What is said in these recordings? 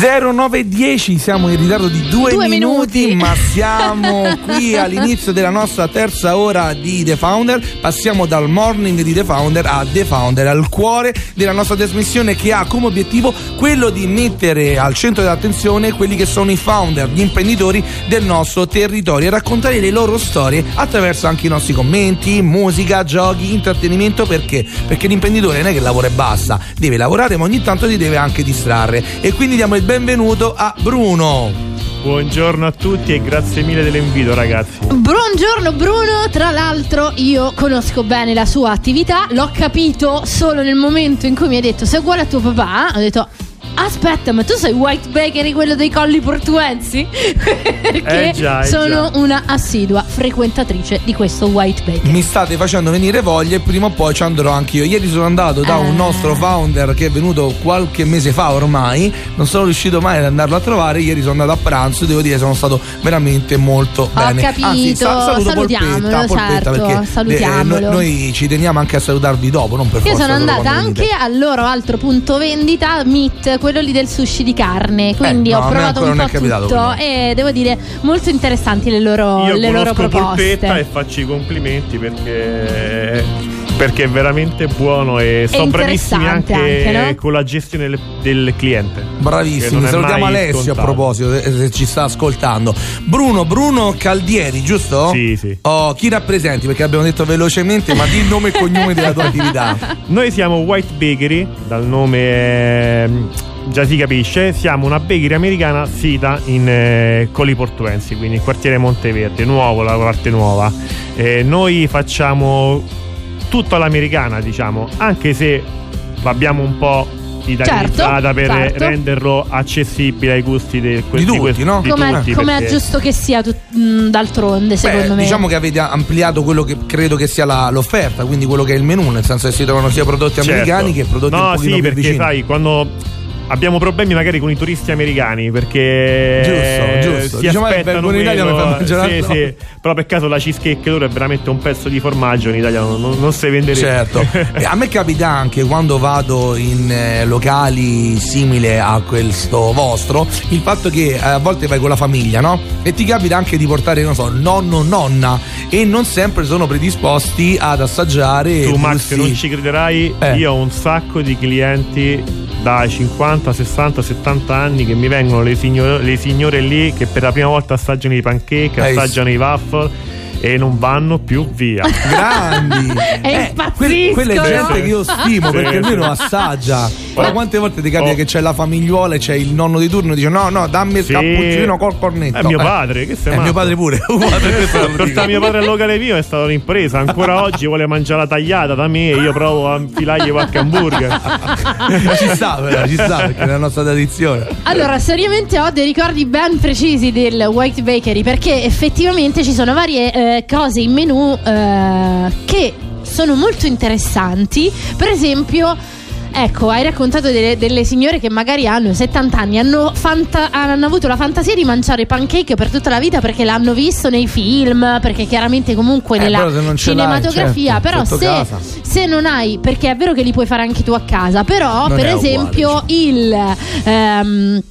0910 siamo in ritardo di due, Due minuti, minuti. ma siamo qui all'inizio della nostra terza ora di The Founder passiamo dal morning di The Founder a The Founder al cuore della nostra trasmissione che ha come obiettivo quello di mettere al centro dell'attenzione quelli che sono i founder, gli imprenditori del nostro territorio e raccontare le loro storie attraverso anche i nostri commenti, musica, giochi, intrattenimento perché? Perché l'imprenditore non è che lavora e basta, deve lavorare ma ogni tanto ti deve anche distrarre e quindi diamo il benvenuto a Bruno. Buongiorno a tutti e grazie mille dell'invito ragazzi. Buongiorno Bruno, tra l'altro io conosco bene la sua attività, l'ho capito solo nel momento in cui mi hai detto sei uguale a tuo papà, ho detto aspetta ma tu sei White Bakery quello dei colli portuensi? Perché Eh già, eh sono già. una assidua frequentatrice di questo White Bakery. Mi state facendo venire voglia e prima o poi ci andrò anche io. Ieri sono andato da un Eh. nostro founder che è venuto qualche mese fa ormai, non sono riuscito mai ad andarlo a trovare. Ieri sono andato a pranzo e devo dire sono stato veramente molto bene. capito, Anzi, saluto salutiamolo, Polpetta, Polpetta, certo, perché, eh, salutiamolo. noi, noi ci teniamo anche a salutarvi dopo, non per Io forza. sono solo andata anche venite. al loro altro punto vendita, Meat, quello lì del sushi di carne. Quindi Eh, no, ho provato un po' tutto e devo dire molto interessanti le loro, Io le loro conosco Polpetta e proposte. faccio i complimenti perché, perché è veramente buono e sono bravissimi anche, anche, no? con la gestione del, del cliente. Bravissimi, salutiamo Alessio scontato. a proposito, se, se ci sta ascoltando. Bruno, Bruno Caldieri, giusto? Sì, sì. Oh, chi rappresenti? Perché abbiamo detto velocemente, ma di il nome e cognome della tua attività. Noi siamo White Bakery, dal nome ehm, già si capisce, siamo una bakery americana sita in eh, Colli Portuensi, quindi il quartiere Monteverde, nuovo, la parte nuova. Eh, noi facciamo tutto all'americana, diciamo, anche se l'abbiamo un po' italianizzata Certo, per certo. renderlo accessibile ai gusti de- Di tutti, questi- no? di Come tutti, è perché- giusto che sia tut- mh, d'altronde, secondo Beh, me. Diciamo che avete ampliato quello che credo che sia la- l'offerta, quindi quello che è il menù, nel senso che si trovano sia prodotti Certo. americani che prodotti no, un pochino sì, più perché vicini. sai, quando abbiamo problemi magari con i turisti americani perché Giusto, giusto. si Diciamo, aspettano in Italia quello- mi fa mangiare sì, sì. però per caso la cheesecake loro è veramente un pezzo di formaggio in Italia non, non, non si vende Certo, a me capita anche quando vado in eh, locali simili a questo vostro, il fatto che eh, a volte vai con la famiglia, no? E ti capita anche di portare, non so, nonno, nonna e non sempre sono predisposti ad assaggiare tu Max non ci crederai Eh. io ho un sacco di clienti dai 50, 60, 70 anni che mi vengono le, signor- le signore lì che per la prima volta assaggiano i pancake, assaggiano i waffle e non vanno più via. grandi E que- quella è gente che io stimo perché sì. almeno assaggia ora quante volte ti capita Oh. che c'è la famigliuola e c'è il nonno di turno e dice no no dammi il Sì. cappuccino col cornetto È mio Eh. padre, che sei è mio matto? padre pure. Portare mio padre al locale mio è stata un'impresa. Ancora oggi vuole mangiare la tagliata da me e io provo a infilargli qualche hamburger. ci sta però ci sta perché è la nostra tradizione Allora, seriamente ho dei ricordi ben precisi del White Bakery perché effettivamente ci sono varie eh, cose in menù eh, che sono molto interessanti. Per esempio. Ecco, hai raccontato delle, delle signore che magari hanno 70 anni, hanno, fanta- hanno avuto la fantasia di mangiare pancake per tutta la vita perché l'hanno visto nei film, perché chiaramente comunque Eh, nella cinematografia, certo, però se, se non hai, perché è vero che li puoi fare anche tu a casa, però Non per è uguale, esempio il... ehm,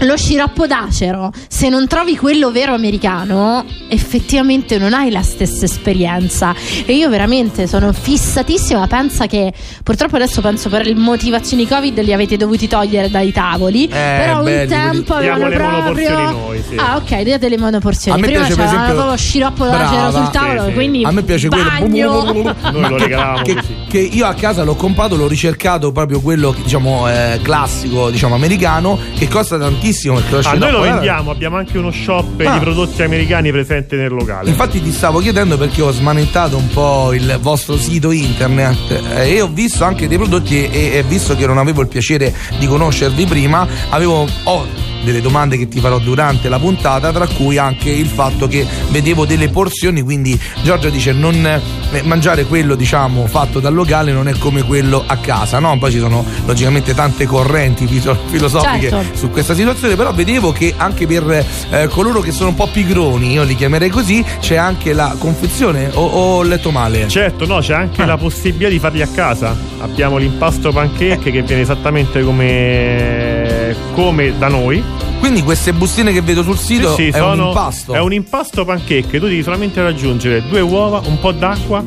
lo sciroppo d'acero, se non trovi quello vero americano, effettivamente non hai la stessa esperienza. E io veramente sono fissatissima. Pensa che purtroppo adesso penso per le motivazioni Covid li avete dovuti togliere dai tavoli. però beh, un tempo diamo avevano le proprio. noi, sì. Ah, ok, date le monoporzioni. A me Prima piace, per c'era esempio- proprio sciroppo d'acero Brava. sul tavolo, Sì, sì. quindi A me piace bagno. quello. Noi lo regalavamo che, così. che io a casa l'ho comprato, l'ho ricercato proprio quello diciamo eh, classico, diciamo americano, che costa tantissimo perché lo A sciroppo- noi lo guarda, vendiamo, abbiamo anche uno shop Ah. di prodotti americani presente nel locale. Infatti ti stavo chiedendo perché ho smanettato un po' il vostro sito internet eh, e ho visto anche dei prodotti e, e visto che non avevo il piacere di conoscervi prima, avevo ho delle domande che ti farò durante la puntata, tra cui anche il fatto che vedevo delle porzioni, quindi Giorgia dice non eh, mangiare quello diciamo fatto dal locale non è come quello a casa, no? Poi ci sono logicamente tante correnti filosofiche certo. su questa situazione, però vedevo che anche per eh, coloro che sono un po' pigroni, io li chiamerei così, c'è anche la confezione o ho letto male? Certo, no, c'è anche ah. la possibilità di farli a casa. Abbiamo l'impasto pancake che viene esattamente come, come da noi quindi queste bustine che vedo sul sito sì, sì, è sono, un impasto. È un impasto pancake. Tu devi solamente raggiungere due uova, un po' d'acqua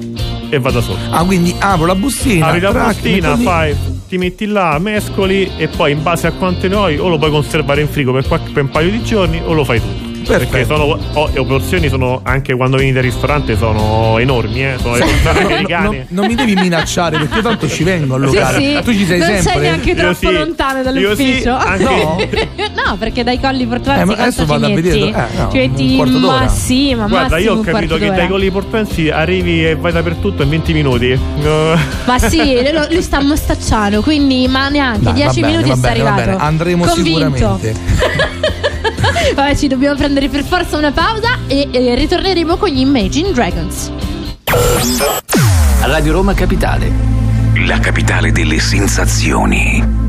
e vada sotto. Ah, quindi apro la bustina. Apri la bustina, fai, ti metti là, mescoli e poi in base a quante ne hai o lo puoi conservare in frigo per, qualche, per un paio di giorni o lo fai tutto. Perfetto. Perché sono, oh, le porzioni sono anche quando vieni dal ristorante sono enormi, eh? sono americane. No, no, non mi devi minacciare perché tanto ci vengo al locale. Sì, sì. Tu ci sei non sempre. Non sei neanche troppo sì. lontano dall'ufficio. Sì, no. no, perché dai colli portuensi eh, ma adesso vado a vedere. Eh, no, ci metti ma sì, ma Guarda, io ho capito che dai colli portuensi arrivi e vai dappertutto in 20 minuti. Ma sì, lui sta mostacciando, quindi ma neanche 10 minuti e sta arrivato. Andremo Convinto. sicuramente. Vabbè, ci dobbiamo prendere per forza una pausa e, e ritorneremo con gli Imagine Dragons. Radio Roma Capitale. La capitale delle sensazioni.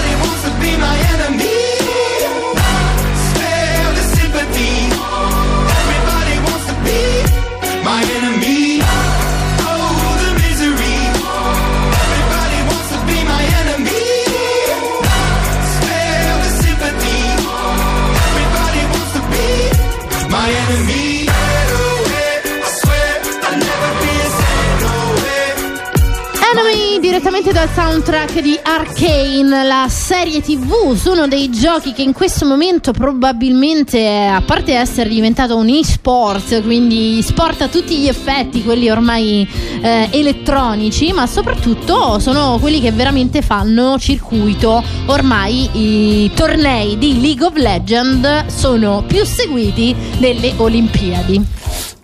direttamente dal soundtrack di Arcane, la serie TV su uno dei giochi che in questo momento probabilmente, a parte essere diventato un e-sport, quindi sport a tutti gli effetti, quelli ormai eh, elettronici, ma soprattutto sono quelli che veramente fanno circuito. Ormai i tornei di League of Legends sono più seguiti delle Olimpiadi.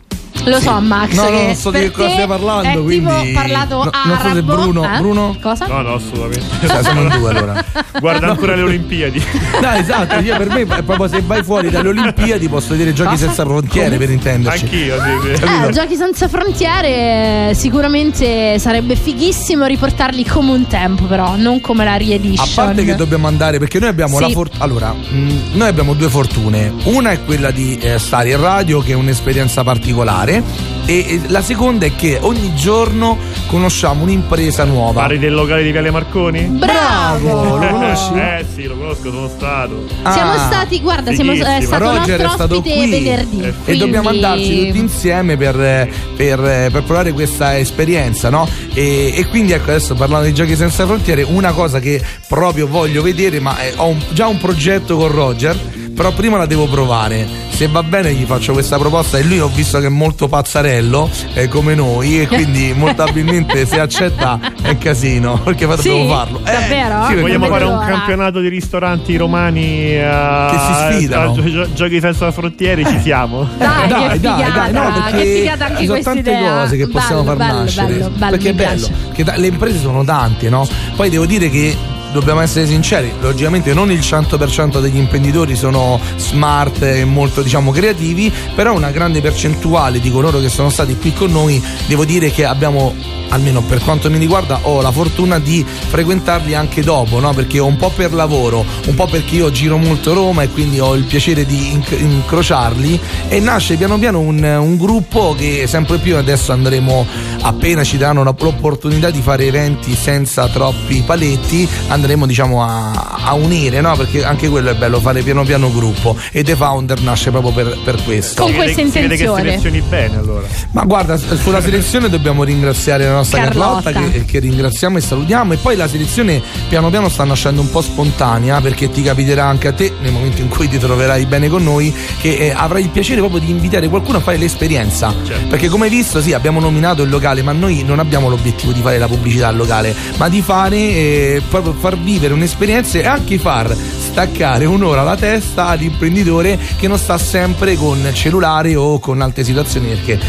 Lo so, Max. No, no, non so di che cosa stai parlando. È tipo quindi... parlato No, arabo. Non so se Bruno. eh? Bruno? Cosa? No, no, assolutamente. Cioè, in due allora. Guarda ancora le Olimpiadi. No, esatto, cioè, per me è proprio se vai fuori dalle Olimpiadi posso vedere giochi Cosa? senza frontiere per intenderci. Anch'io, sì, sì. Eh, Giochi senza frontiere sicuramente sarebbe fighissimo riportarli come un tempo, però, non come la A re-edition. parte che dobbiamo andare, perché noi abbiamo Sì. la fortuna. Allora, mh, noi abbiamo due fortune. Una è quella di eh, stare in radio, che è un'esperienza particolare. E, e la seconda è che ogni giorno conosciamo un'impresa nuova. Pari del locale di Viale Marconi? Bravo! Lo conosci? Eh sì, lo conosco, sono stato. Siamo Ah, stati, guarda, siamo, è fighissimo. stato Roger è stato qui venerdì. e quindi- dobbiamo andarci tutti insieme per, eh, per, eh, per provare questa esperienza, no? E, e quindi ecco adesso parlando di giochi senza frontiere, una cosa che proprio voglio vedere, ma eh, ho un- già un progetto con Roger, però prima la devo provare. Se va bene gli faccio questa proposta e lui ho visto che è molto pazzarello eh, come noi e quindi molto probabilmente se accetta è un casino perché poi Sì? dobbiamo farlo. Eh, Davvero? sì, perché Vogliamo fare un campionato di ristoranti romani a, Che si sfidano. gio- gio- giochi senza frontiere, ci siamo. Dai, dai, che dai, figata, dai, no, perché che figata anche ci sono tante idea. cose che possiamo Bello, far bello, nascere. bello, bello, perché è bello, da- le imprese sono tante, no? Poi devo dire che dobbiamo essere sinceri, logicamente non il 100% degli imprenditori sono smart e molto diciamo creativi, però una grande percentuale di coloro che sono stati qui con noi, devo dire che abbiamo almeno per quanto mi riguarda ho la fortuna di frequentarli anche dopo, no? Perché un po' per lavoro, un po' perché io giro molto Roma e quindi ho il piacere di inc- incrociarli e nasce piano piano un, un gruppo che sempre più adesso andremo appena ci daranno la- l'opportunità di fare eventi senza troppi paletti, andremo diciamo a, a unire, no? Perché anche quello è bello fare piano piano gruppo e The Founder nasce proprio per, per questo. Con questa vede che intenzione. selezioni bene allora. Ma guarda, sulla selezione dobbiamo ringraziare la nostra Carlotta. Carlotta, che, che ringraziamo e salutiamo. E poi la selezione piano piano sta nascendo un po' spontanea perché ti capiterà anche a te nel momento in cui ti troverai bene con noi che eh, avrai il piacere proprio di invitare qualcuno a fare l'esperienza. Certo. Perché come hai visto, sì, abbiamo nominato il locale, ma noi non abbiamo l'obiettivo di fare la pubblicità al locale, ma di fare eh, proprio far vivere un'esperienza e anche far staccare un'ora la testa all'imprenditore che non sta sempre con cellulare o con altre situazioni perché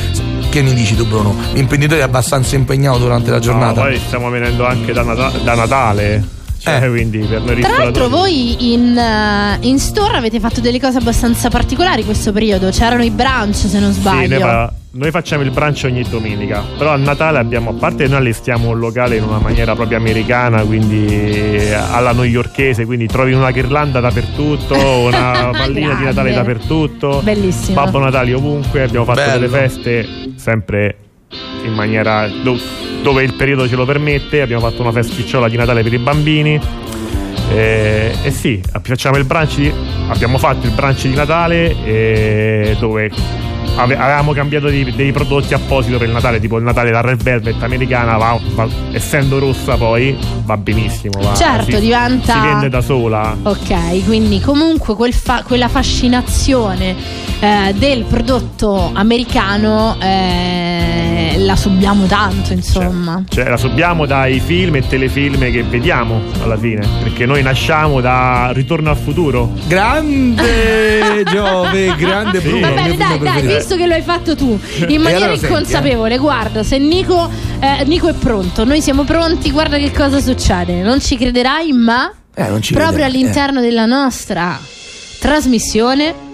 che ne dici tu Bruno? L'imprenditore è abbastanza impegnato durante la No, giornata. poi stiamo venendo anche da, Nata- da Natale. Cioè, Eh. quindi per noi Tra l'altro voi in, eh, in store avete fatto delle cose abbastanza particolari questo periodo, c'erano i brunch se non Sì, sbaglio. ne fa- noi facciamo il brunch ogni domenica, però a Natale abbiamo, a parte noi allestiamo un locale in una maniera proprio americana, quindi alla newyorkese, quindi trovi una ghirlanda dappertutto, una pallina di Natale dappertutto, Bellissimo. Babbo Natale ovunque, abbiamo fatto Bello. delle feste sempre in maniera do- dove il periodo ce lo permette, abbiamo fatto una festicciola di Natale per i bambini. E, e sì, facciamo il brunch di- abbiamo fatto il brunch di Natale eh, dove ave- avevamo cambiato dei, dei prodotti apposito per il Natale, tipo il Natale da Red Velvet americana, va- va- essendo rossa poi va benissimo. va- Certo, si, diventa- si vende da sola. Ok, quindi comunque quel fa- quella fascinazione eh, del prodotto americano eh, la subiamo tanto, insomma. Cioè, la subiamo dai film e telefilm che vediamo alla fine, perché noi nasciamo da Ritorno al futuro. Grande Giove, grande Sì. Bruno. Va il bene, mio film dai, dai, preferito. visto che lo hai fatto tu in maniera allora senti, eh. inconsapevole, guarda, se Nico, eh, Nico è pronto, noi siamo pronti, guarda che cosa succede. Non ci crederai, ma Eh, non ci proprio crederai, all'interno della nostra trasmissione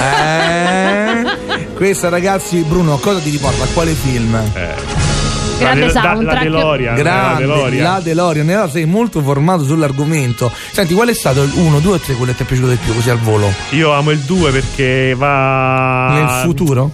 Eh, questa ragazzi, Bruno, cosa ti riporta? A quale film? Grande la, de- da- la soundtrack. DeLorean. Grande, la DeLorean. la DeLorean. Allora sei molto formato sull'argomento. Senti, qual è stato il 1, 2 o 3 quello che ti è piaciuto di più, così al volo? Io amo il 2 perché va. Nel futuro?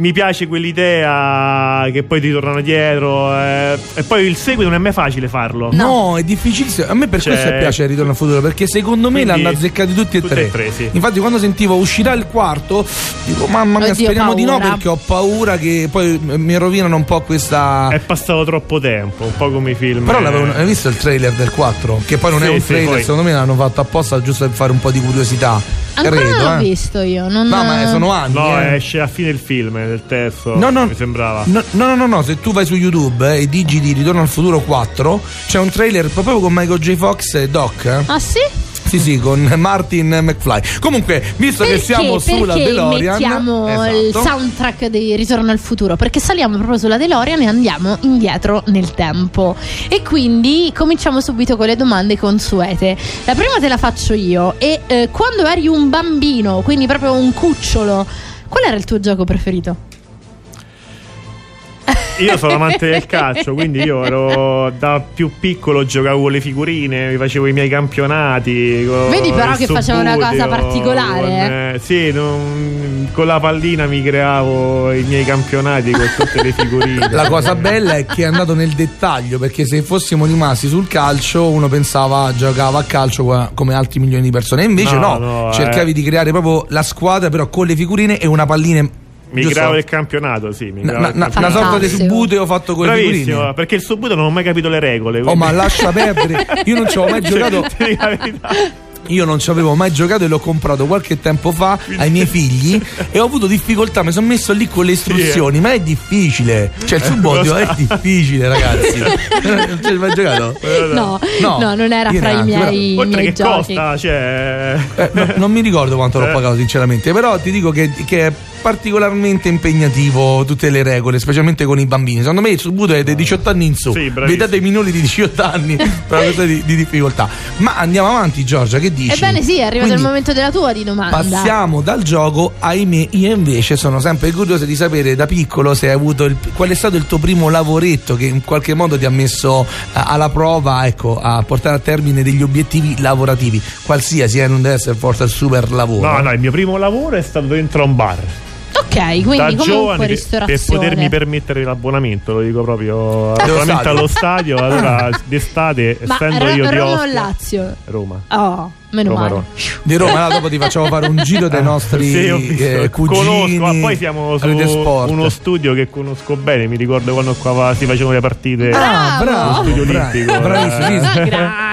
Mi piace quell'idea che poi ti tornano dietro. eh, E poi il seguito non è mai facile farlo. No, è difficilissimo. A me per Cioè- questo piace il ritorno al futuro, perché secondo me Quindi- l'hanno azzeccati tutti e tre. e tre, sì. Infatti, quando sentivo uscirà il quarto, dico, mamma mia, Oddio, speriamo di no, paura. perché ho paura che poi mi rovinano un po' questa. È passato troppo tempo, un po' come i film. Però l'avevo, hai visto il trailer del 4? Che poi non è Sì, un sì, trailer, poi- secondo me l'hanno fatto apposta giusto per fare un po' di curiosità. Ancora Credo, non l'ho eh. visto io. Non... No, ma sono anni. No, eh. esce a fine del film, del terzo. No, no, Mi sembrava. No, no, no, no, se tu vai su YouTube eh, e digiti Ritorno al futuro 4, c'è un trailer proprio con Michael J. Fox e Doc. eh. Ah sì? Sì, sì, con Martin McFly. Comunque, visto Perché, che siamo sulla DeLorean, mettiamo il esatto. soundtrack di Ritorno al futuro? Perché saliamo proprio sulla DeLorean e andiamo indietro nel tempo. E quindi cominciamo subito con le domande consuete. La prima te la faccio io. E eh, quando eri un bambino, quindi proprio un cucciolo, qual era il tuo gioco preferito? Io sono amante del calcio, quindi io ero da più piccolo giocavo con le figurine, mi facevo i miei campionati. Vedi però che facevo una cosa particolare, con, eh. eh, sì, non- con la pallina mi creavo i miei campionati con tutte le figurine. La cosa bella è che è andato nel dettaglio perché se fossimo rimasti sul calcio uno pensava giocava a calcio come altri milioni di persone e invece No, no, no, cercavi eh. di creare proprio la squadra però con le figurine e una pallina Mi creavo il campionato, sì. Mi Una, creavo il una- sorta di subbuteo fatto con Bravissimo, figurine perché il subito non ho mai capito le regole. Oh quindi- ma lascia perdere Io non ci avevo mai giocato la verità. Io non ci avevo mai giocato e l'ho comprato qualche tempo fa ai miei figli e ho avuto difficoltà, mi sono messo lì con le istruzioni, ma è difficile. Cioè il subbuteo è difficile, ragazzi. Non ci hai mai giocato? No, No, no, non era io fra i neanche, miei, Oltre miei che giochi. costa, cioè. Eh, no, non mi ricordo quanto l'ho Eh. pagato sinceramente, però ti dico che, che è particolarmente impegnativo tutte le regole, specialmente con i bambini. Secondo me il subbuteo è dei 18 anni in su, Sì, vedete i minori di 18 anni per una questione di, di difficoltà. Ma andiamo avanti Giorgia, che dici? Ebbene sì, è arrivato Quindi, il momento della tua di domanda. Passiamo dal gioco, ahimè, io invece sono sempre curioso di sapere da piccolo se hai avuto il- qual è stato il tuo primo lavoretto che in qualche modo ti ha messo eh, alla prova, ecco, a portare a termine degli obiettivi lavorativi, qualsiasi, eh, non deve essere forse il super lavoro. No, no, il mio primo lavoro è stato dentro a un bar. Ok, quindi da comunque giovane per, per potermi permettere l'abbonamento, lo dico proprio abbonamento stadio. allo stadio. Allora, d'estate, Ma essendo Ro- io di Roma o Ostia, Lazio? Roma. Oh, meno Roma, male. Roma. Di Roma, allora dopo ti facciamo fare un giro dei nostri Sì, ho visto, eh, cugini. conosco, ma poi siamo su uno studio che conosco bene. Mi ricordo quando qua si facevano le partite. Ah, Bravo. bravo, Lo studio bravo, olimpico, bravissimo.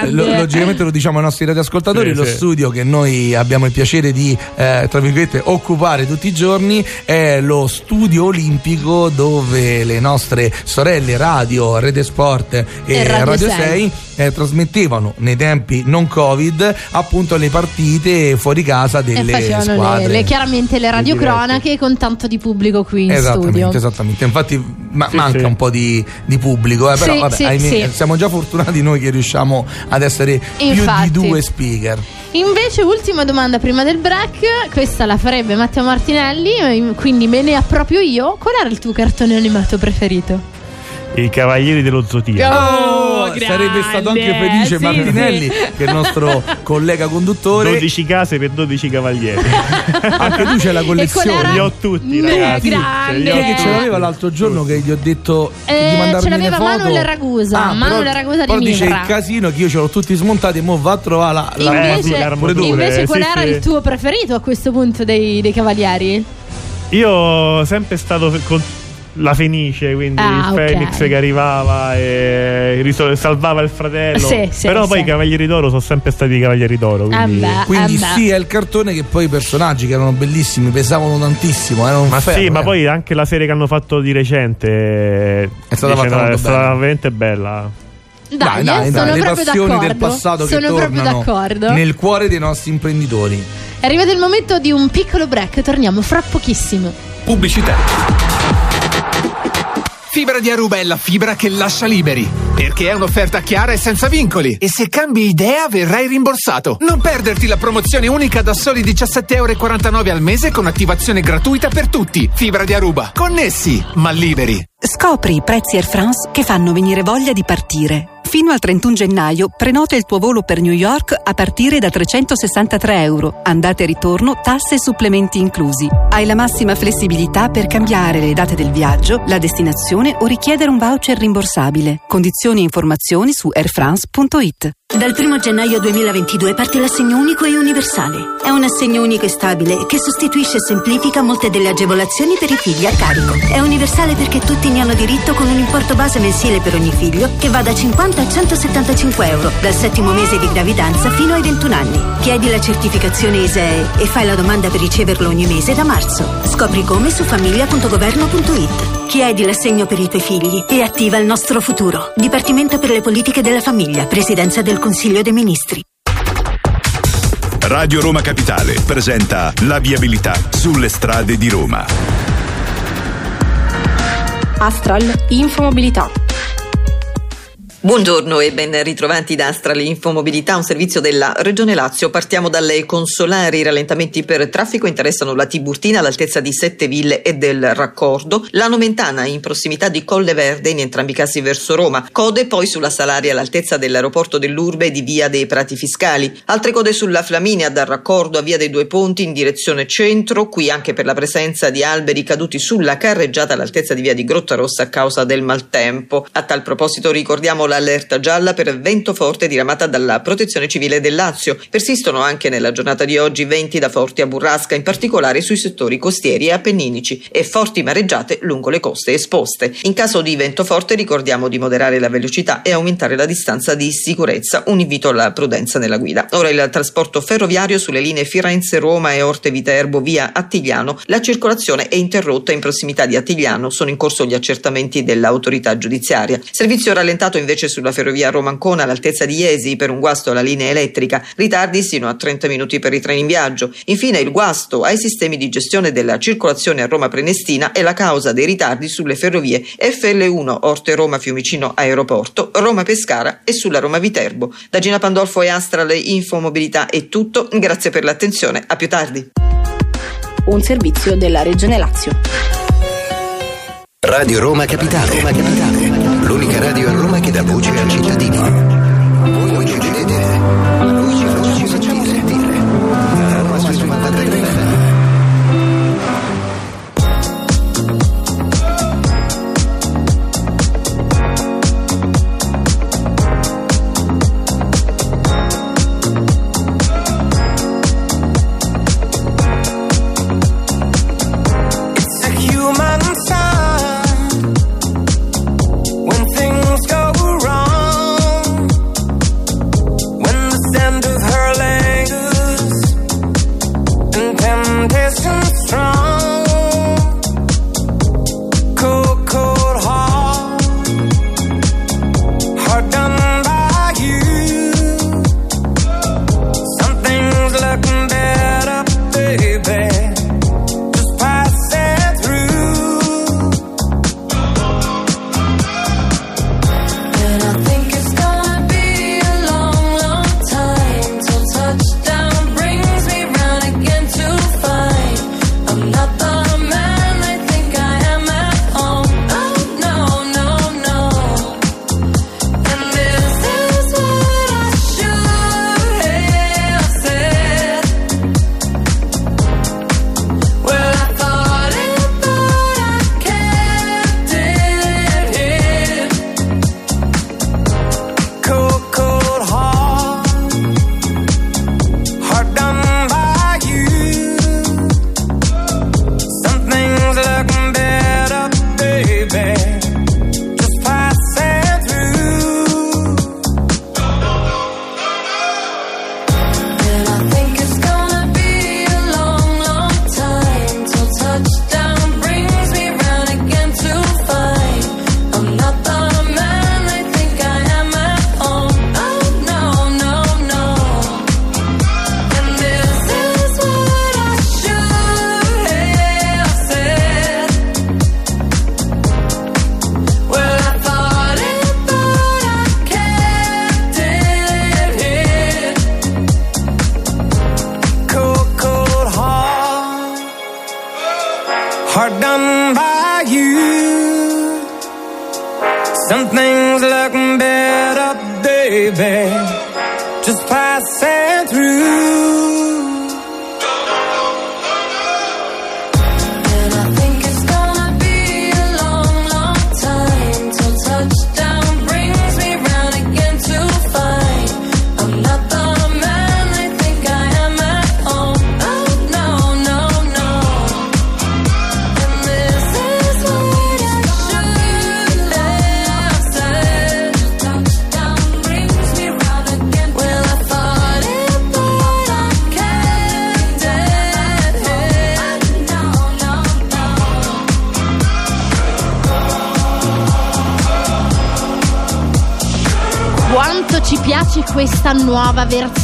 eh. Lo- logicamente lo diciamo ai nostri radioascoltatori, Sì, lo sì. studio che noi abbiamo il piacere di, eh, tra virgolette, occupare tutti i giorni è lo studio olimpico dove le nostre sorelle radio, Rete Sport e, E Radio Radio 6. 6 eh, trasmettevano nei tempi non Covid appunto le partite fuori casa E delle facevano squadre. le, le- chiaramente le radiocronache con tanto di pubblico qui in Esattamente, studio. esattamente. Infatti ma- Sì, manca sì. un po' di, di pubblico, eh, però Sì, vabbè, sì, ahimè, sì. siamo già fortunati noi che riusciamo ad essere Infatti. più di due speaker. Invece, ultima domanda prima del break. Questa la farebbe Matteo Martinelli, quindi me ne approprio io. Qual era il tuo cartone animato preferito? I Cavalieri dello Zodiaco. Oh, sarebbe stato anche felice sì, Martinelli, sì. che è il nostro collega conduttore. 12 case per 12 cavalieri. Anche tu c'hai la collezione. Li ho tutti, Mm, ragazzi. grande. Chi è che ce l'aveva l'altro giorno che gli ho detto Eh, di mandarmi ce l'aveva le foto? Manuel Ragusa, Ah, Manuel però- Ragusa di però dice il casino che io ce l'ho tutti smontati e mo va a trovare la, la Invece, sì, l'armatura, invece eh, qual era sì. il tuo preferito a questo punto dei, dei Cavalieri? Io sempre stato con la Fenice, quindi Ah, il Phoenix ok. che arrivava e salvava il fratello. Sì, sì, Però poi sì. i Cavalieri d'Oro sono sempre stati i Cavalieri d'Oro. Quindi... Eh beh. Quindi Eh sì, è il cartone che poi i personaggi che erano bellissimi, pesavano tantissimo, erano Ma ferro, sì, ma eh. poi anche la serie che hanno fatto di recente È stata fatta molto è stata veramente bella. Dai, Dai, dai, eh, dai, sono le passioni d'accordo. del passato che sono proprio tornano d'accordo. nel cuore dei nostri imprenditori. È arrivato il momento di un piccolo break, torniamo fra pochissimo. Pubblicità. Fibra di Aruba è la fibra che lascia liberi. Perché è un'offerta chiara e senza vincoli. E se cambi idea verrai rimborsato. Non perderti la promozione unica da soli 17,49 euro al mese con attivazione gratuita per tutti. Fibra di Aruba. Connessi, ma liberi. Scopri i prezzi Air France che fanno venire voglia di partire. Fino al 31 gennaio prenota il tuo volo per New York a partire da 363 euro, andate e ritorno, tasse e supplementi inclusi. Hai la massima flessibilità per cambiare le date del viaggio, la destinazione o richiedere un voucher rimborsabile. Condizioni e informazioni su airfrance.it. Dal 1 gennaio 2022 parte l'assegno unico e universale. È un assegno unico e stabile che sostituisce e semplifica molte delle agevolazioni per i figli a carico. È universale perché tutti ne hanno diritto con un importo base mensile per ogni figlio che va da 50 a 175 euro, dal settimo mese di gravidanza fino ai 21 anni. Chiedi la certificazione ISEE e fai la domanda per riceverlo ogni mese da marzo. Scopri come su famiglia.governo.it. Chiedi l'assegno per i tuoi figli e attiva il nostro futuro. Dipartimento per le politiche della famiglia, Presidenza del Consiglio dei Ministri. Radio Roma Capitale presenta la viabilità sulle strade di Roma. Astral Infomobilità. Buongiorno e ben ritrovati da Astral Infomobilità, un servizio della Regione Lazio. Partiamo dalle consolari. I rallentamenti per traffico interessano la Tiburtina all'altezza di Sette Ville e del Raccordo, la Nomentana in prossimità di Colle Verde, in entrambi i casi verso Roma, code poi sulla Salaria all'altezza dell'aeroporto dell'Urbe e di Via dei Prati Fiscali, altre code sulla Flaminia dal Raccordo a Via dei Due Ponti in direzione centro, qui anche per la presenza di alberi caduti sulla carreggiata all'altezza di Via di Grotta Rossa a causa del maltempo. A tal proposito ricordiamo la allerta gialla per vento forte diramata dalla Protezione Civile del Lazio. Persistono anche nella giornata di oggi venti da forti a burrasca, in particolare sui settori costieri e appenninici, e forti mareggiate lungo le coste esposte. In caso di vento forte ricordiamo di moderare la velocità e aumentare la distanza di sicurezza. Un invito alla prudenza nella guida. Ora il trasporto ferroviario sulle linee Firenze-Roma e Orte-Viterbo via Attigliano. La circolazione è interrotta in prossimità di Attigliano. Sono in corso gli accertamenti dell'autorità giudiziaria. Servizio rallentato invece sulla ferrovia Roma-Ancona all'altezza di Iesi per un guasto alla linea elettrica, ritardi sino a 30 minuti per i treni in viaggio. Infine il guasto ai sistemi di gestione della circolazione a Roma Prenestina è la causa dei ritardi sulle ferrovie FL1 Orte Roma Fiumicino Aeroporto, Roma Pescara e sulla Roma Viterbo. Da Gina Pandolfo e Astral Infomobilità è tutto, grazie per l'attenzione, a più tardi. Un servizio della Regione Lazio. Radio Roma Capitale. Roma Capitale. L'unica radio a Roma che dà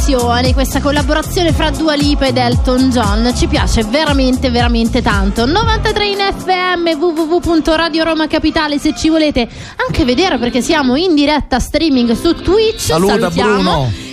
versione, questa collaborazione fra Dua Lipa ed Elton John. Ci piace veramente, veramente tanto. 93 in FM, www.radio Roma Capitale, se ci volete anche vedere perché siamo in diretta streaming su Twitch. Saluta Salutiamo. Bruno.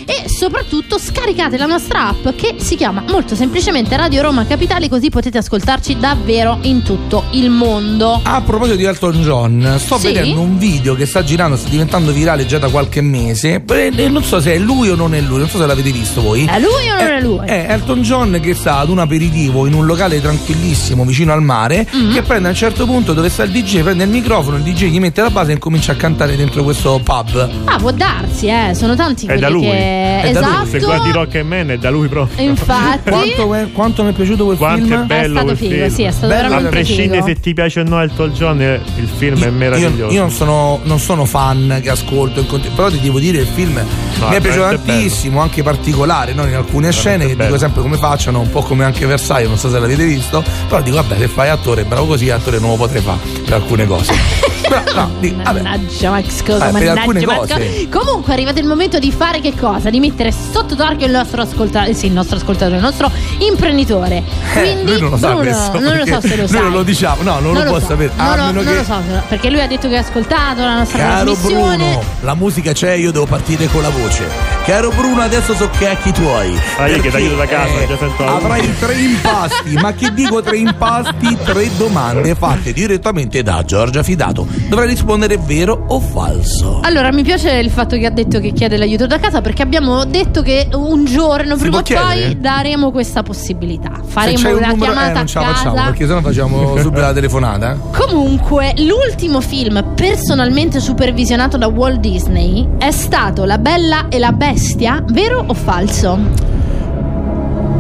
Soprattutto scaricate la nostra app che si chiama molto semplicemente Radio Roma Capitale, così potete ascoltarci davvero in tutto il mondo. A proposito di Elton John, sto Sì? vedendo un video che sta girando, sta diventando virale già da qualche mese. E non so se è lui o non è lui, non so se l'avete visto voi. È lui o non è lui? È Elton John che sta ad un aperitivo in un locale tranquillissimo vicino al mare. Mm. Che prende a un certo punto dove sta il DJ, prende il microfono, il DJ gli mette la base e comincia a cantare dentro questo pub. Ah, può darsi, eh, sono tanti È quelli da lui. che È da lui. Esatto. Se guardi Rock and Man è da lui proprio. Infatti Quanto, è- quanto mi è piaciuto quel Quanto film? è bello stato quel figo, film. sì, è stato Bello, veramente A prescindere figo. se ti piace o no Elton John, eh, il film è Io, meraviglioso. io non, sono, non sono fan che ascolto, però ti devo dire il film mi è piaciuto tantissimo, anche particolare no? in alcune scene che bello. dico sempre come facciano, un po' come anche Versailles, non so se l'avete visto, però dico vabbè se fai attore bravo così, attore non lo potrei fare per alcune cose. però no, dico, vabbè. Mannaggia Max, cosa? Eh, mannaggia Max. cose. Comunque è arrivato il momento di fare che cosa? Di mettere sotto d'orchio il nostro ascoltatore, sì, il nostro ascoltatore, il nostro imprenditore. Quindi Eh, lui non lo sa Bruno, questo, non lo so se lo noi sai. non lo diciamo, no, non lo può so. sapere, No, a no, meno non che- lo so, perché lui ha detto che ha ascoltato la nostra Caro trasmissione. Bruno, la musica c'è, io devo partire con la voce. Caro Bruno, adesso so cacchi tuoi. Ah, io che Perché, t'aiuto da casa, eh, già sento Avrai tre impasti, ma che dico tre impasti? Tre domande fatte direttamente da Giorgia Fidato. Dovrai rispondere vero o falso. Allora, mi piace il fatto che ha detto che chiede l'aiuto da casa perché abbiamo detto che un giorno, Si prima o poi, daremo questa possibilità. Se Faremo una numero, chiamata eh, non ce la a casa. facciamo, perché sennò facciamo subito la telefonata. Comunque, l'ultimo film personalmente supervisionato da Walt Disney è stato La Bella e la Bestia, vero o falso?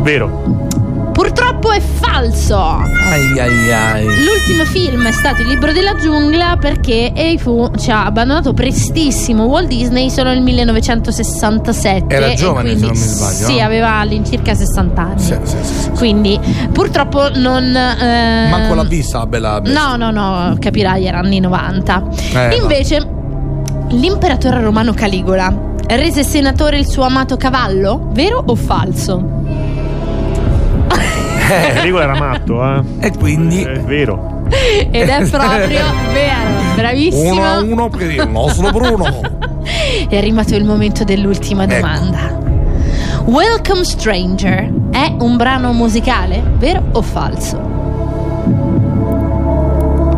Vero. Purtroppo è falso. Ai ai ai. L'ultimo film è stato Il libro della giungla perché Eifu ci ha abbandonato prestissimo Walt Disney solo nel 1967. Era giovane, se quindi- non mi sbaglio, Sì, aveva all'incirca 60 anni. Sì, sì, sì, sì. Quindi purtroppo non... eh, Manco l'ha vista la bella bestia. No, no, no, capirai, era anni 90. Eh, Invece, l'imperatore romano Caligola rese senatore il suo amato cavallo, vero o falso? Caligola era matto, eh. E quindi È vero. Ed è proprio vero, bravissimo. uno a uno per il nostro Bruno. È arrivato il momento dell'ultima Ecco. domanda. Welcome Stranger è un brano musicale, vero o falso?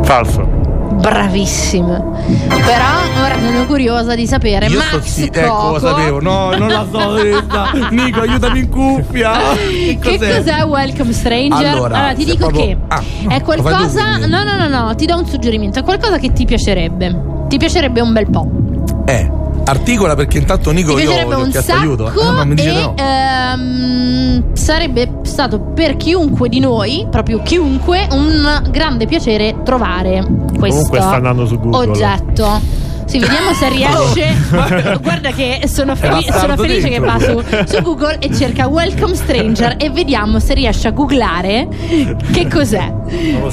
Falso. Bravissimo. Però ora sono curiosa di sapere. Io Max so sì, Coco, ecco, lo sapevo. No, non la so questa. Nico, aiutami in cuffia. Che Che cos'è? Welcome Stranger? Allora, ti se dico proprio- che Ah, no, è tu, qualcosa. quindi. No, no, no, no, ti do un suggerimento. È qualcosa che ti piacerebbe. Ti piacerebbe un bel po'. Eh, articola perché intanto Nico Ti io un chiesto sacco aiuto. eh, non mi dice e no. ehm, sarebbe stato per chiunque di noi, proprio chiunque, un grande piacere trovare questo Comunque sta andando su Google. oggetto. Sì, vediamo se riesce. Guarda che sono, feli- sono stato felice che va su, dentro. su Google e cerca Welcome Stranger e vediamo se riesce a googlare che cos'è.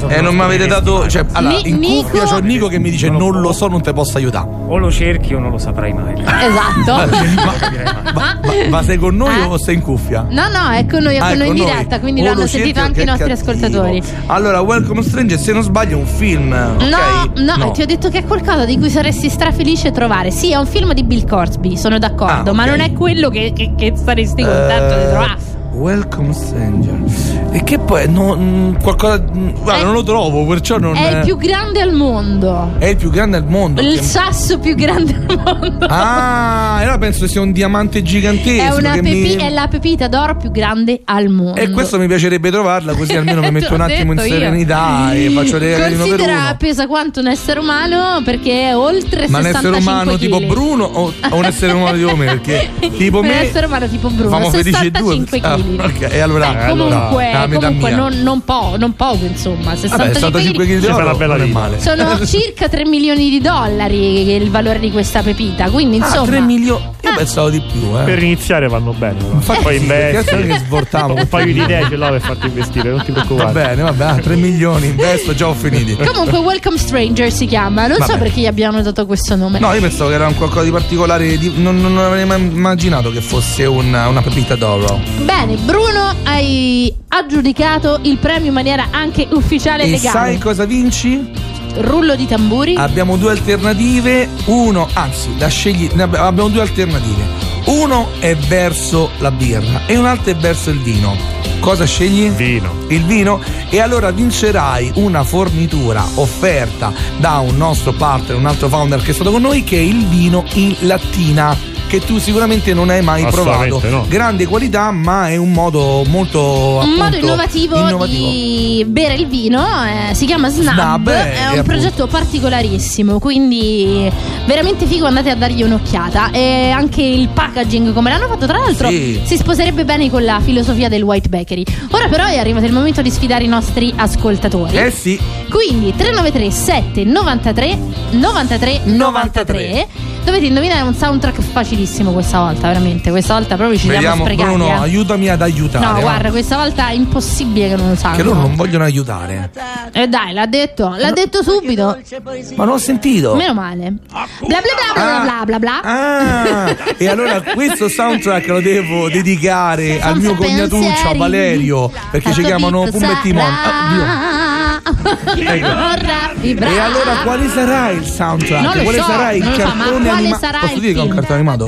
Eh, non mi avete dato. Cioè, allora, Ni- in Nico- cuffia c'ho Nico che mi dice non lo so, non te posso aiutare. O lo cerchi o non lo saprai mai. Esatto. Ma, ma- ma sei con noi Eh? o sei in cuffia? No, no, è con noi, è Ah, con noi in con diretta, quindi O l'hanno lo sentito anche i nostri cattivo. ascoltatori. Allora, Welcome Stranger, se non sbaglio, è un film. No, ok? no, ti ho detto che è qualcosa di cui saresti strafelice trovare. Sì, è un film di Bill Cosby, sono d'accordo, Ah, ma ok. non è quello che, che- che saresti contento di Eh, trovare. Welcome Stranger. E che poi no, mm, qualcosa. mm, Guarda, È- non lo trovo, perciò non. È il più grande al mondo. è il più grande al mondo. Il che- sasso più grande al mondo. Ah, allora penso sia un diamante è, gigantesco. una che pepi- mi... è la pepita d'oro più grande al mondo. E questo mi piacerebbe trovarla, così almeno mi metto un attimo in detto io. serenità e faccio le regole per Considera pesa quanto un essere umano perché è oltre Ma un 65 essere umano tipo chili. Bruno o, o un essere umano tipo me? Perché tipo un me essere umano tipo Bruno due. 65 Ah, kg ok, e allora, Beh, comunque mia- metà comunque mia. non, non po- non poco, insomma. 65 65 kg di oro bella non male. sono circa 3 milioni di dollari il valore di questa pepita. Quindi, Ah, insomma. 3 milioni. Io pensavo di più, eh. Per iniziare vanno bene. però. Infatti Poi sì, investi. che svoltavo. Un paio di idee ce l'ho per farti investire, non ti Va preoccupare. bene, vabbè, ah, 3 milioni investo, già ho finiti. Comunque, Welcome Stranger si chiama. Non so Vabbè. perché gli abbiano dato questo nome. No, io pensavo che era un qualcosa di particolare. di- non, non avrei mai immaginato che fosse una, una pepita d'oro. Bene, Bruno, hai aggiudicato il premio in maniera anche ufficiale e E legale. sai cosa vinci? Rullo di tamburi. Abbiamo due alternative. Uno, anzi, la scegli. ne abbi- Abbiamo due alternative. Uno è verso la birra e un altro è verso il vino. Cosa scegli? Vino. Il vino? E allora vincerai una fornitura offerta da un nostro partner, un altro founder che è stato con noi, che è il vino in lattina. Che tu sicuramente non hai mai provato. No. Grande qualità, ma è un modo molto. un modo appunto, innovativo, innovativo. di bere il vino eh, si chiama Snab, Snab, eh, è un appunto. progetto particolarissimo quindi veramente figo andate a dargli un'occhiata e anche il packaging come l'hanno fatto tra l'altro Sì. si sposerebbe bene con la filosofia del White Bakery ora però è arrivato il momento di sfidare i nostri ascoltatori Eh sì. quindi 393 7 93 93 93 dovete indovinare un soundtrack facilissimo questa volta veramente questa volta proprio ci siamo Vediamo, sprecati Bruno, eh. aiutami ad aiutare. No, va. guarda, questa volta è impossibile che non lo sanno. Che loro non vogliono aiutare. Eh dai, l'ha detto, l'ha detto subito. Ma non ho sentito. Meno male. Bla bla bla bla bla bla bla. Ah, e allora questo soundtrack lo devo dedicare al mio cognatuccio, a. Valerio, perché ci chiamano vita Pummetti Mon. sarà. Vorrà vibrare. E allora quale sarà il soundtrack? Non lo quale so, sarà il non lo so, ma cartone quale animato? sarà Posso il dire che è un film? cartone animato?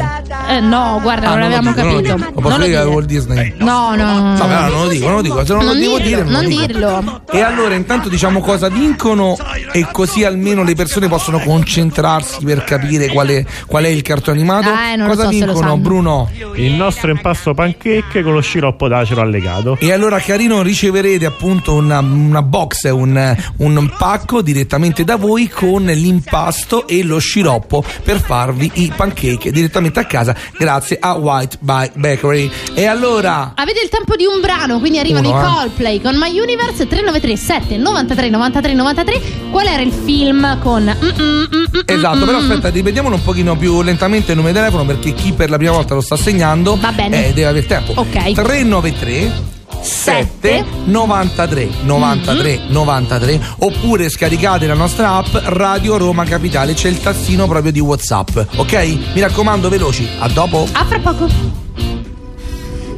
Eh, no, guarda, Ah, non l'avevamo dico, non lo capito. dico. Lo posso Non lo dire che è dire. Walt Disney? No, no, no. No, no. però non lo dico, non lo dico. Se non, Non lo devo dirlo, dire, non lo dico. dirlo. E allora intanto diciamo cosa vincono e così almeno le persone possono concentrarsi per capire quale, qual è il cartone animato. Eh, non lo cosa so se lo vincono, sanno. Bruno? Il nostro impasto pancake con lo sciroppo d'acero allegato. E allora carino riceverete appunto una, una box, un, un pacco direttamente da voi con l'impasto e lo sciroppo per farvi i pancake direttamente a casa grazie a White Bike Bakery. E allora Avete il tempo di un brano, quindi arrivano Uno, i eh. Coldplay con My Universe 393 7 93 93 93. Qual era il film con mm, mm, mm, mm, Esatto, mm, però mm. aspetta, ripetiamolo un pochino più lentamente il nome di telefono perché chi per la prima volta lo sta segnando Va bene. eh, deve avere tempo. Ok. 393 7 93 93 Mm-hmm. 93 oppure scaricate la nostra app Radio Roma Capitale, c'è il tassino proprio di WhatsApp, ok? Mi raccomando veloci, a dopo. A fra poco.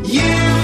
In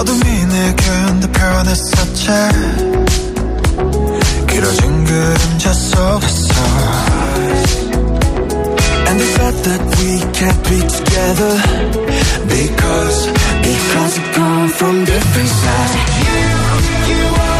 어둠이 내게 변했었지. 길어진 그림자 속에서 And the fact that we can't be together Because, because we come from different sides You, you are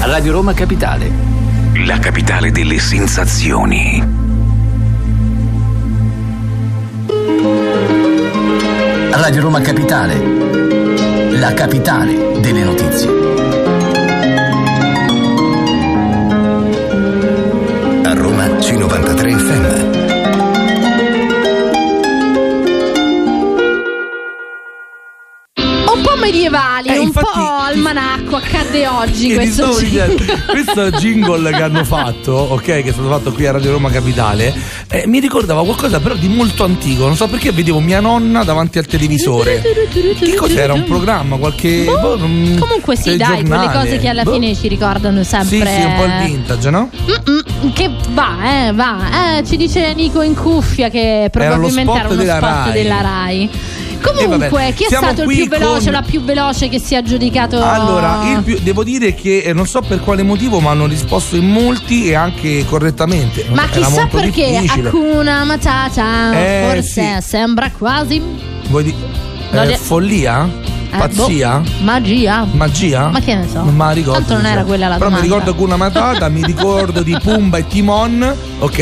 Radio Roma Capitale. La capitale delle sensazioni. Radio Roma Capitale. La capitale delle notizie. A Roma C93 FM. Medievali, Eh, un infatti- po' almanacco, accadde oggi questo dicendo, questo jingle che hanno fatto, ok, che è stato fatto qui a Radio Roma Capitale, eh, mi ricordava qualcosa però di molto antico. Non so perché vedevo mia nonna davanti al televisore. Che cos'era? Un programma? Qualche. boh, non- Comunque sì, dai, quelle cose che alla Boh. fine ci ricordano sempre. Sì, sì, un po' il vintage, no? Mm-mm, che va, eh, va. Eh, ci dice Nico in cuffia che probabilmente spot era, uno della spot Rai. della Rai. Comunque, chi è siamo stato il più veloce con- o la più veloce che si è aggiudicato? Allora, il più- devo dire che eh, non so per quale motivo, ma hanno risposto in molti e anche correttamente. Ma Era chissà perché difficile. Hakuna Matata Eh, forse sembra quasi Vuoi di- eh, le- Eh, Pazzia? boh, magia. Magia? Ma che ne so. Non me la ricordo. Tanto non era quella la Però domanda. mi ricordo Kuna Matata, mi ricordo di Pumba e Timon, ok?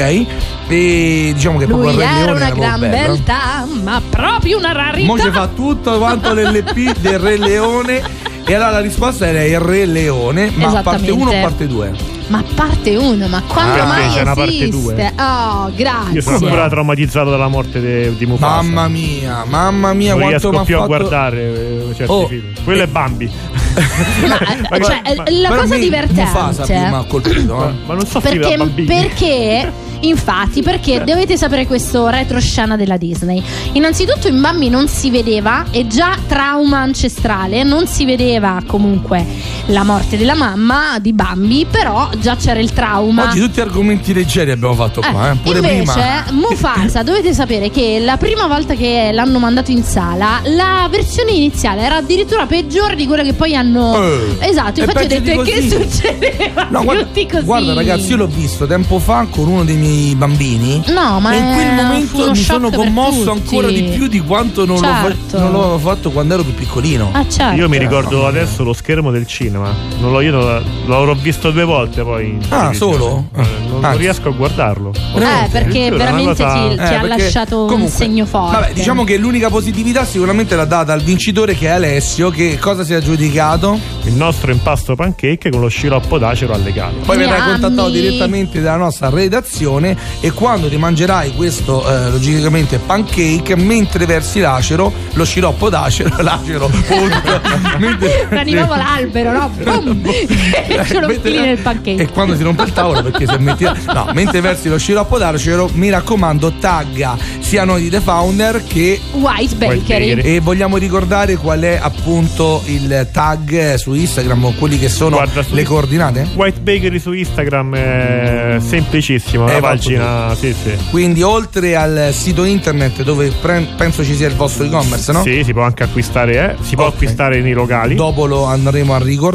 E diciamo che proprio Lui Re era Leone una era gran proprio bello. beltà, ma proprio una rarità. Mo ci fa tutto quanto l'LP del Re Leone. E allora la risposta era il Re Leone, ma parte 1 o parte 2? Ma parte 1, ma quando Ah, mai c'è una parte esiste? due. Oh, grazie. Io sono ancora traumatizzato dalla morte de- di Mufasa. Mamma mia, mamma mia, non quanto riesco mi ha più fatto... a guardare eh, certi Oh, film. Quello è Bambi. Ma, cioè, la per cosa me divertente Mufasa prima ha colpito, eh. Ma non so perché, perché infatti perché dovete sapere questo retroscena della Disney innanzitutto in Bambi non si vedeva e già trauma ancestrale non si vedeva comunque la morte della mamma di Bambi però già c'era il trauma Oggi tutti argomenti leggeri abbiamo fatto qua, eh. Pure Invece, prima. Mufasa, dovete sapere che la prima volta che l'hanno mandato in sala, la versione iniziale era addirittura peggiore di quella che poi hanno. Eh, esatto, infatti ho detto di "E che così." succedeva? No, guarda, Tutti così. guarda, ragazzi, io l'ho visto tempo fa con uno dei miei bambini. No, ma e in quel momento mi sono commosso ancora di più di quanto non, l'ho, Certo. non l'avevo fatto quando ero più piccolino. Ah, certo. Io mi ricordo adesso lo schermo del cinema cinema. Non lo, io non- l'avrò visto due volte poi. Ah, solo? Eh, non, Ah. non riesco a guardarlo. Eh, perché veramente cosa- ti, ti Eh, ha perché lasciato un comunque- segno forte. Vabbè, diciamo che l'unica positività sicuramente l'ha data al vincitore che è Alessio, che cosa si è aggiudicato? Il nostro impasto pancake con lo sciroppo d'acero allegato. Poi verrai contattato direttamente dalla nostra redazione e quando ti mangerai questo eh, logicamente pancake mentre versi l'acero, lo sciroppo d'acero, l'acero, punto. mentre, proprio l'albero, no? Boom! Ce lo mentre- fili nel pancake. E quando si rompe il tavolo, perché se metti. No, mentre versi lo sciroppo d'acero, mi raccomando, tagga sia noi di The Founder che White Bakery. e vogliamo ricordare qual è appunto il tag su Instagram o quelli che sono Guarda, su- le coordinate? White Bakery su Instagram è semplicissimo, la va pagina. Sì, sì. Quindi oltre al sito internet dove pre- penso ci sia il vostro e-commerce, no? Sì, si può anche acquistare, eh. Si può Ok. acquistare nei locali. Dopo lo andremo a ricordare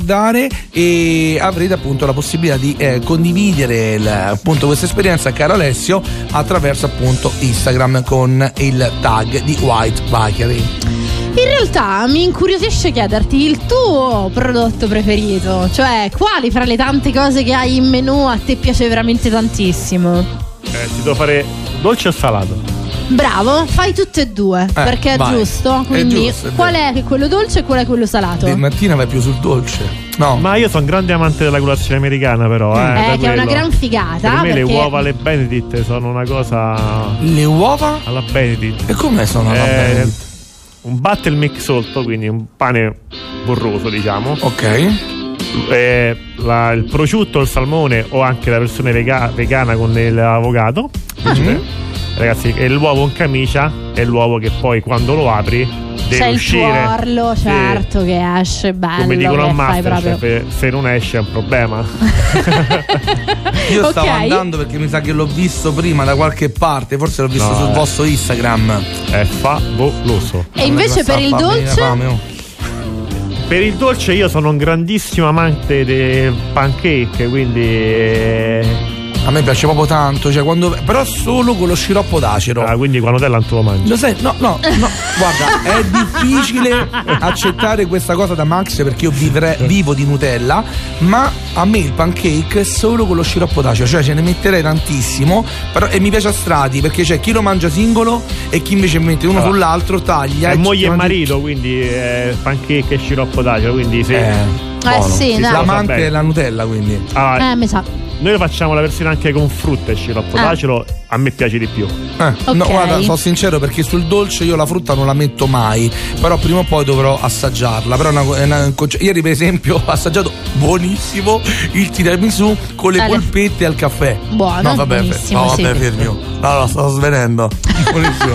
e avrete appunto la possibilità di eh, condividere il- appunto questa esperienza, caro Alessio, attraverso appunto Instagram con il tag di White Bakery. In realtà mi incuriosisce chiederti il tuo prodotto preferito, cioè quali fra le tante cose che hai in menù a te piace veramente tantissimo. Eh, ti devo fare dolce o salato? Bravo, fai tutte e due, perché è vai. giusto. È Quindi giusto, è qual è quello dolce e qual è quello salato? Di mattina vai più sul dolce. No. Ma io sono grande amante della colazione americana, però. Eh, Eh, che è una quello. gran figata. Per me le perché- uova alle Benedict sono una cosa. Le uova? Alla Benedict. E come sono alla Eh, Benedict? Un battle mix sotto, quindi un pane burroso, diciamo. Ok. Eh, la- il prosciutto, il salmone o anche la versione vega- vegana con l'avocado. Mhm. Ragazzi, e l'uovo in camicia è l'uovo che poi quando lo apri deve C'è il uscire. tuorlo, Sì. certo, che esce bello. Come dicono a che fai proprio. Masterchef, se non esce è un problema. Io stavo Ok. andando perché mi sa che l'ho visto prima da qualche parte, forse l'ho visto No, sul eh. vostro Instagram. È favoloso. E invece per il dolce? oh. Per il dolce io sono un grandissimo amante dei pancake, quindi eh, A me piace proprio tanto, cioè quando. Però solo con lo sciroppo d'acero. ah, quindi con Nutella non te lo mangi. Lo sai, no, no, no, guarda, è difficile accettare questa cosa da Max perché io vivre- vivo di Nutella, ma a me il pancake è solo con lo sciroppo d'acero, cioè ce ne metterei tantissimo, però, e mi piace a strati perché c'è chi lo mangia singolo e chi invece mette uno Allora, sull'altro, taglia. È e moglie e mangi- marito, quindi eh, pancake e sciroppo d'acero, quindi sì. Eh, Eh, sì, dai. L'amante è la Nutella, quindi. Ah, Eh, mi sa. Noi facciamo la versione anche con frutta e sciroppo Ah. d'acero, a me piace di più. Eh, No, Ok. guarda, sono sincero perché sul dolce io la frutta non la metto mai, però prima o poi dovrò assaggiarla. Però una, una- ieri per esempio ho assaggiato buonissimo il tiramisù con le Eh, le- polpette al caffè. Buono, no, vabbè, buonissimo, no, sì. vabbè, fermi. No, no, sto svenendo. Buonissimo.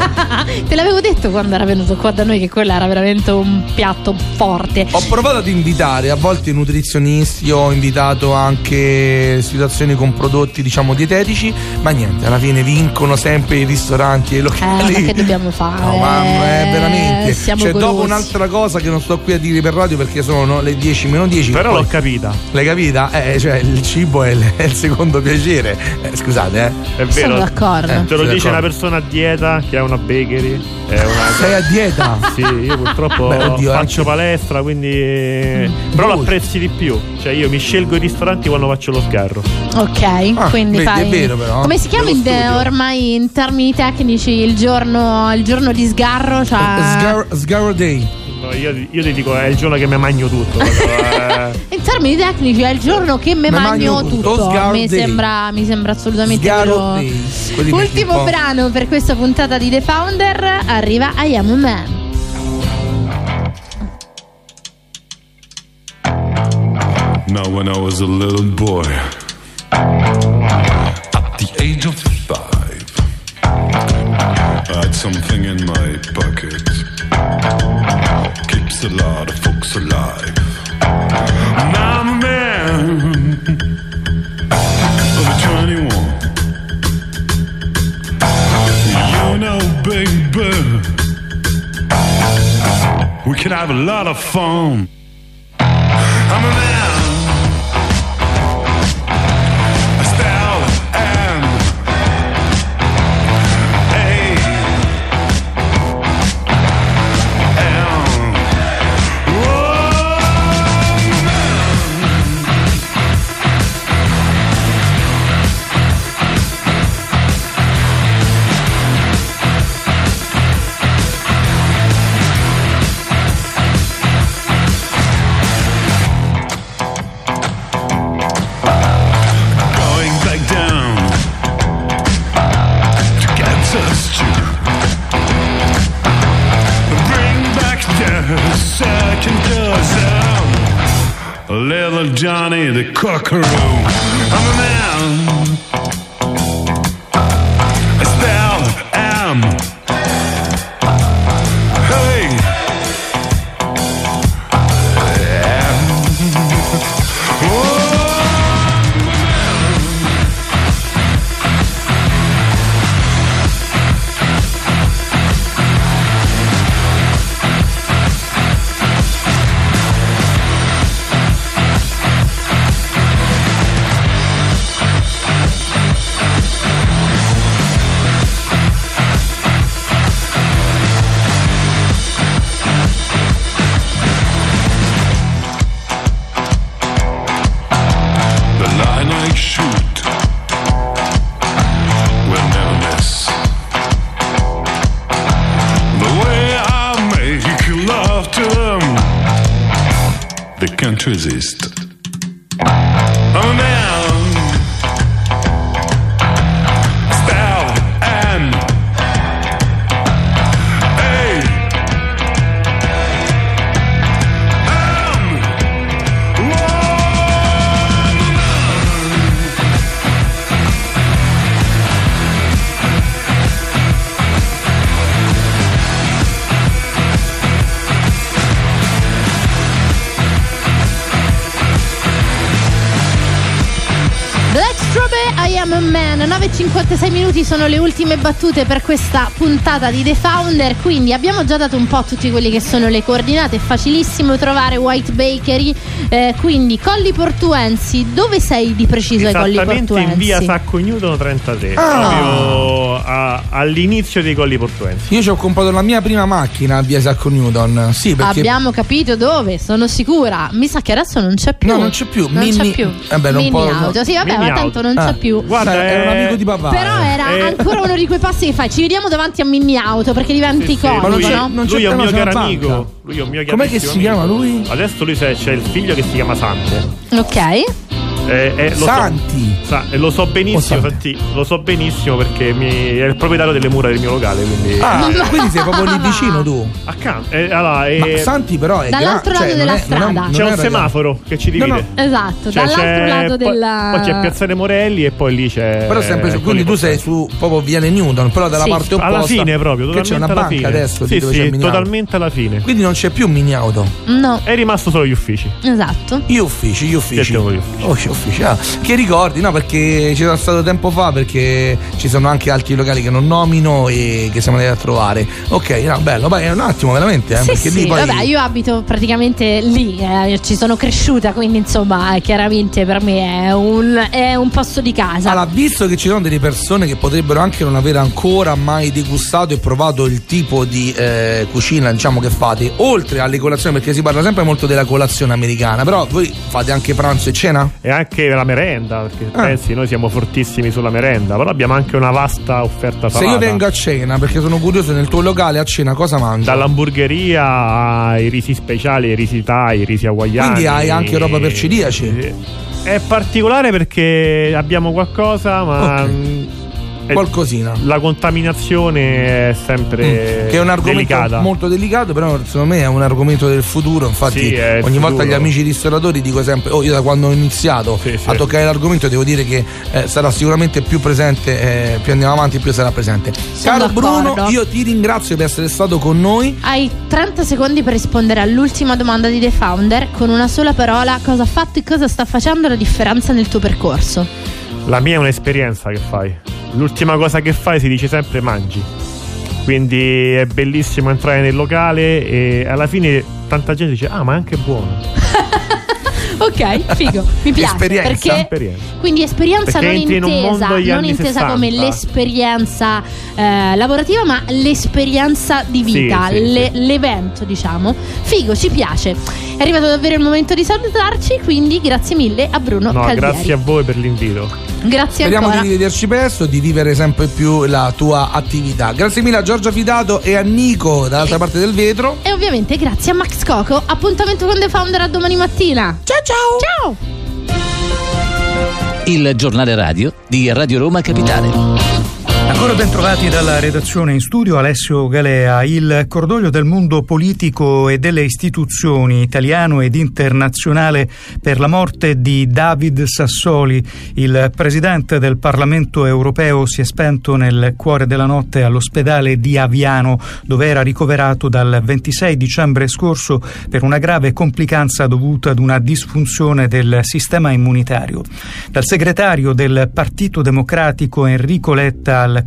Te l'avevo detto quando era venuto qua da noi che quello era veramente un piatto forte. Ho provato ad invitare a volte i nutrizionisti, ho invitato anche situazioni con prodotti diciamo dietetici, ma niente, alla fine vincono sempre i ristoranti e i Eh, locali. ma che dobbiamo fare? No, mamma, è veramente. Siamo cioè, dopo un'altra cosa che non sto qui a dire per radio perché sono le 10 meno 10. Però poi- l'ho capita. L'hai capita? Eh, cioè, il cibo è il, è il secondo piacere. Eh, scusate, eh. È vero. Sono d'accordo. Eh, Te lo dice una d'accordo. persona a dieta che ha una bakery. È una... Sei a dieta? Sì, io purtroppo Beh, oddio, faccio anche- palestra, quindi. Però Dove? l'apprezzi di più. Cioè, io mi scelgo i ristoranti quando faccio lo sgarro. Ok, Ah, quindi vedi, fai. è vero però, Come si chiama in- ormai in termini tecnici il giorno, il giorno di sgarro? Cioè... Sgar- Sgarro Day. No, Io, io ti dico, è il giorno che mi magno tutto. proprio, eh. In termini tecnici è il giorno che me Me magno magno tutto. tutto. Sgar Mi sembra, mi sembra assolutamente che Ultimo brano per questa puntata di The Founder arriva I Am a Man. Now, when I was a little boy, at the age of five, I had something in my pocket. Keeps a lot of folks alive. I'm a man of 21. You know, baby, we can have a lot of fun. I'm a man. Room. 9.56 minuti sono le ultime battute per questa puntata di The Founder. Quindi abbiamo già dato un po' tutti quelli che sono le coordinate. È facilissimo trovare White Bakery. Eh, quindi Colli Portuensi, dove sei di preciso ai Colli Esattamente Portuensi? in via Sacco Newton 33, Ah. proprio a- all'inizio dei Colli Portuensi. Io ci ho comprato la mia prima macchina a via Sacco Newton. Sì, perché. Abbiamo capito dove, sono sicura. Mi sa che adesso non c'è più. No, non c'è più. Non Mini- c'è più. Vabbè, non Mini può- auto. Sì, vabbè, Mini ma tanto auto. non c'è Ah. più. Guarda, Sai, era un amico di papà. Però era Eh. ancora uno di quei passi che fai. Ci vediamo davanti a Mini Auto perché diventi Sì, sì, comodo, lui, no? lui è un mio caro amico. Lui è un mio Com'è che si chiama amico. lui? Adesso lui c'è, c'è il figlio che si chiama Sante. Ok. Eh, eh, lo so- Santi. sa- e lo so benissimo, Santi, lo so benissimo perché mi- è il proprietario delle mura del mio locale. Quindi... Ah, quindi sei proprio lì vicino tu. Accanto. Eh, allora, eh, Ma Santi però è Dall'altro gra- lato cioè, della è- non è- strada. non c'è un ragazzo. semaforo che ci divide. No, no. Esatto, Cioè, dall'altro lato poi, della. poi c'è Piazzale Morelli e poi lì c'è. Però sempre su, quindi tu sei su proprio Viale Newton, però dalla Sì. parte opposta. alla fine proprio, Che c'è una banca fine. adesso Sì, sì, totalmente alla fine. Quindi non c'è più mini auto. No, È rimasto solo gli uffici. esatto. Gli uffici, gli uffici. Sentiamo gli uffici. Oh, gli uffici, ah. Che ricordi, no? Perché ci sono stato tempo fa, perché ci sono anche altri locali che non nomino e che siamo andati a trovare. Ok, no, bello, è un attimo veramente, eh, Sì, perché sì, lì poi. vabbè, io abito praticamente lì, eh, ci sono cresciuta, quindi insomma, eh, chiaramente per me è un, è un posto di casa. Allora, visto che ci sono delle persone che potrebbero anche non avere ancora mai degustato e provato il tipo di eh, cucina, diciamo, che fate, oltre alle colazioni, perché si parla sempre molto della colazione americana, però voi fate anche pranzo e cena? E anche la merenda, perché Ah. pensi, noi siamo fortissimi sulla merenda, però abbiamo anche una vasta offerta Se salata. io vengo a cena, perché sono curioso nel tuo locale a cena, cosa mangio? Dall'hamburgeria ai risi speciali, ai risi thai, ai risi hawaiani. Quindi hai anche roba per celiaci? È particolare perché abbiamo qualcosa, ma. Ok. È- Qualcosina. La contaminazione è sempre Mm. che è un argomento delicata. molto delicato, però secondo me è un argomento del futuro. Infatti, Sì, ogni volta futuro. agli amici ristoratori dico sempre: Oh, io da quando ho iniziato Sì, sì. a toccare l'argomento, devo dire che eh, sarà sicuramente più presente. eh, più andiamo avanti, più sarà presente. Caro d'accordo. Bruno, io ti ringrazio per essere stato con noi. Hai 30 secondi per rispondere all'ultima domanda di The Founder con una sola parola. Cosa ha fatto e cosa sta facendo la differenza nel tuo percorso? La mia è un'esperienza che fai. L'ultima cosa che fai si dice sempre mangi. Quindi è bellissimo entrare nel locale e alla fine tanta gente dice ah ma è anche buono. Ok, figo, mi piace. Esperienza. Perché Esperienza. quindi esperienza Perché non in intesa, mondo degli non anni intesa 60. come l'esperienza eh, lavorativa, ma l'esperienza di Sì, vita, sì, le- l'evento, diciamo. Figo, ci piace. È arrivato davvero il momento di salutarci, quindi grazie mille a Bruno No, Caldieri. grazie a voi per l'invito. Grazie Speriamo ancora. di rivederci presto, di vivere sempre più la tua attività. Grazie mille a Giorgia Fidato e a Nico dall'altra parte del vetro. E ovviamente grazie a Max Coco. Appuntamento con The Founder a domani mattina. Ciao ciao. Ciao. Il giornale radio di Radio Roma Capitale. Ancora ben trovati dalla redazione in studio Alessio Galea. Il cordoglio del mondo politico e delle istituzioni italiano ed internazionale per la morte di David Sassoli, il presidente del Parlamento europeo, si è spento nel cuore della notte all'ospedale di Aviano, dove era ricoverato dal 26 dicembre scorso per una grave complicanza dovuta ad una disfunzione del sistema immunitario. Dal segretario del Partito Democratico Enrico Letta al